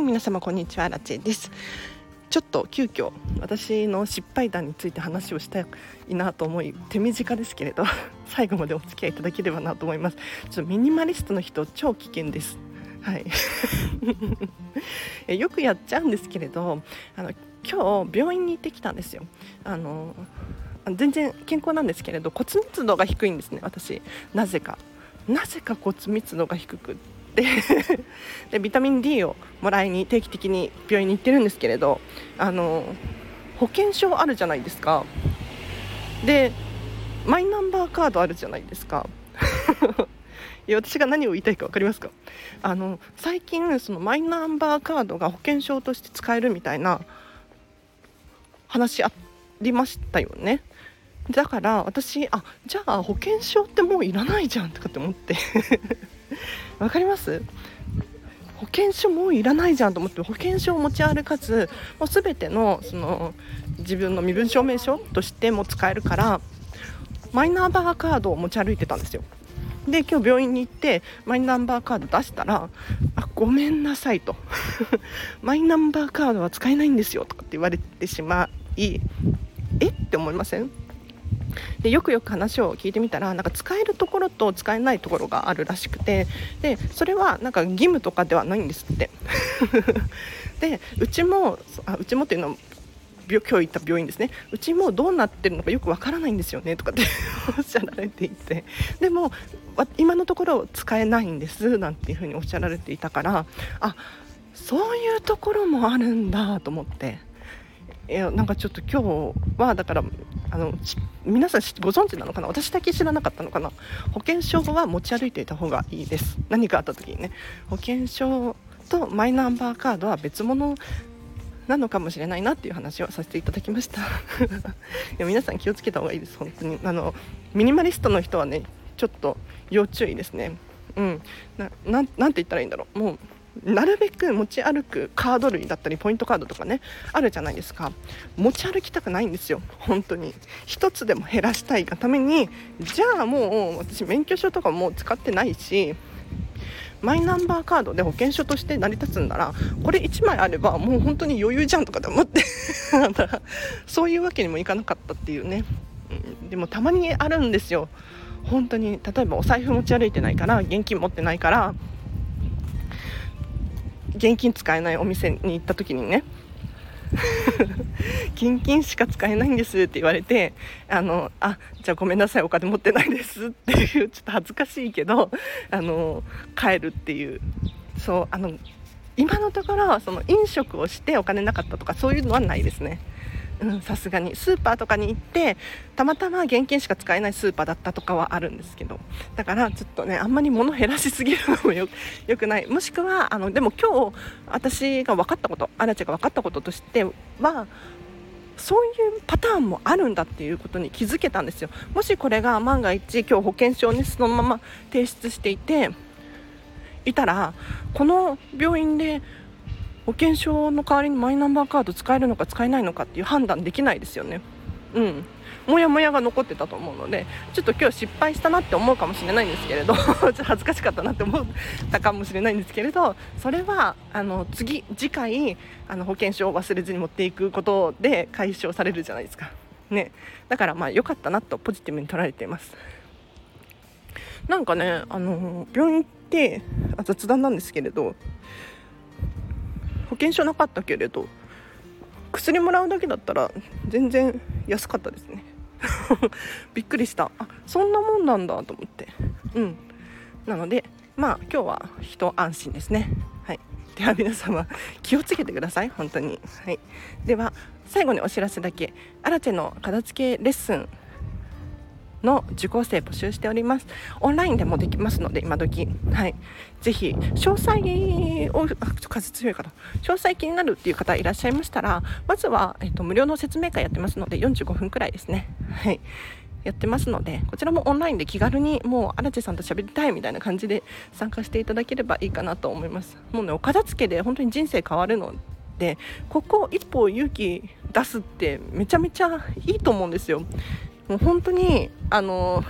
い皆様こんにちはラチェです。ちょっと急遽私の失敗談について話をしたいなと思い手短ですけれど 最後までお付き合いいただければなと思います。ちょっとミニマリストの人超危険です。はい。よくやっちゃうんですけれどあの今日病院に行ってきたんですよ。あの全然健康なんですけれど骨密度が低いんですね私。なぜか。なぜか骨密度が低く。って でビタミン D をもらいに定期的に病院に行ってるんですけれどあの保険証あるじゃないですか。でマイナンバーカードあるじゃないですか。いや私が何を言いたいか分かりますか？あの最近そのマイナンバーカードが保険証として使えるみたいな話ありましたよね。だから私あじゃあ保険証ってもういらないじゃんとかって思って。わかります？保険証もういらないじゃんと思って保険証を持ち歩かずもう全てのその自分の身分証明書としても使えるからマイナンバーカードを持ち歩いてたんですよ。で今日病院に行ってマイナンバーカード出したら「あごめんなさい」と「マイナンバーカードは使えないんですよ」とかって言われてしまいえ？って思いません？でよくよく話を聞いてみたらなんか使えるところと使えないところがあるらしくてでそれはなんか義務とかではないんですって。でうちもあうちもっていうのは今日行った病院ですね。うちもどうなってるのかよくわからないんですよねとかって おっしゃられていて。でも今のところ使えないんですなんていうふうにおっしゃられていたからあそういうところもあるんだと思って。いやなんかちょっと今日はだからあの皆さんご存知なのかな？私だけ知らなかったのかな？保険証は持ち歩いていた方がいいです。何かあった時にね保険証とマイナンバーカードは別物なのかもしれないなっていう話をさせていただきました。いや皆さん気をつけた方がいいです本当にあのミニマリストの人はねちょっと要注意ですねうんななんて言ったらいいんだろうもうなるべく持ち歩くカード類だったりポイントカードとかねあるじゃないですか。持ち歩きたくないんですよ。本当に。1つでも減らしたいがためにじゃあもう私免許証とかも使ってないしマイナンバーカードで保険証として成り立つんならこれ1枚あればもう本当に余裕じゃんとかで思って。そういうわけにもいかなかったっていうね、でもたまにあるんですよ。本当に。例えばお財布持ち歩いてないから現金持ってないから現金使えないお店に行った時にね 現金しか使えないんですって言われてあのあじゃあごめんなさいお金持ってないですっていうちょっと恥ずかしいけどあの帰るっていうそうあの今のところその飲食をしてお金なかったとかそういうのはないですね。さすがに。スーパーとかに行ってたまたま現金しか使えないスーパーだったとかはあるんですけど。だからちょっとねあんまり物減らしすぎるのもよ くない。もしくはあのでも今日私が分かったことアラチェが分かったこととしてはそういうパターンもあるんだっていうことに気づけたんですよ。もしこれが万が一今日保険証にそのまま提出していていたらこの病院で保険証の代わりにマイナンバーカード使えるのか使えないのかっていう判断できないですよね。うん。もやもやが残ってたと思うのでちょっと今日失敗したなって思うかもしれないんですけれどちょっと恥ずかしかったなって思ったかもしれないんですけれどそれはあの次次回あの保険証を忘れずに持っていくことで解消されるじゃないですか、ね、だからまあ良かったなとポジティブに捉えています。なんかねあの病院って雑談なんですけれど保険証なかったけれど薬もらうだけだったら全然安かったですね。びっくりした。あそんなもんなんだと思って。うん。なのでまあ今日は一安心ですね。はい。では皆様気をつけてください。本当に。はい。では最後にお知らせだけ。アラチェの片付けレッスンの受講生募集しております。オンラインでもできますので今時。はい。ぜひ詳細を数強い方詳細気になるっていう方いらっしゃいましたらまずは、えっと、無料の説明会やってますので45分くらいですね。はい。やってますのでこちらもオンラインで気軽にもう荒地さんと喋りたいみたいな感じで参加していただければいいかなと思います。もうねお片付けで本当に人生変わるのでここ一歩勇気出すってめちゃめちゃいいと思うんですよ。もう本当にあの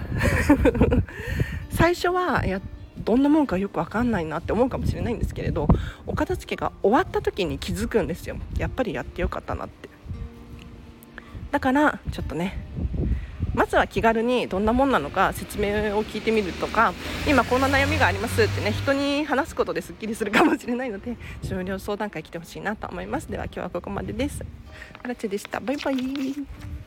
最初はいやどんなもんかよく分かんないなって思うかもしれないんですけれどお片付けが終わった時に気づくんですよ。やっぱりやってよかったなって。だからちょっとねまずは気軽にどんなもんなのか説明を聞いてみるとか今こんな悩みがありますってね人に話すことですっきりするかもしれないので終了相談会来てほしいなと思います。では今日はここまでです。あらちでした。バイバイ。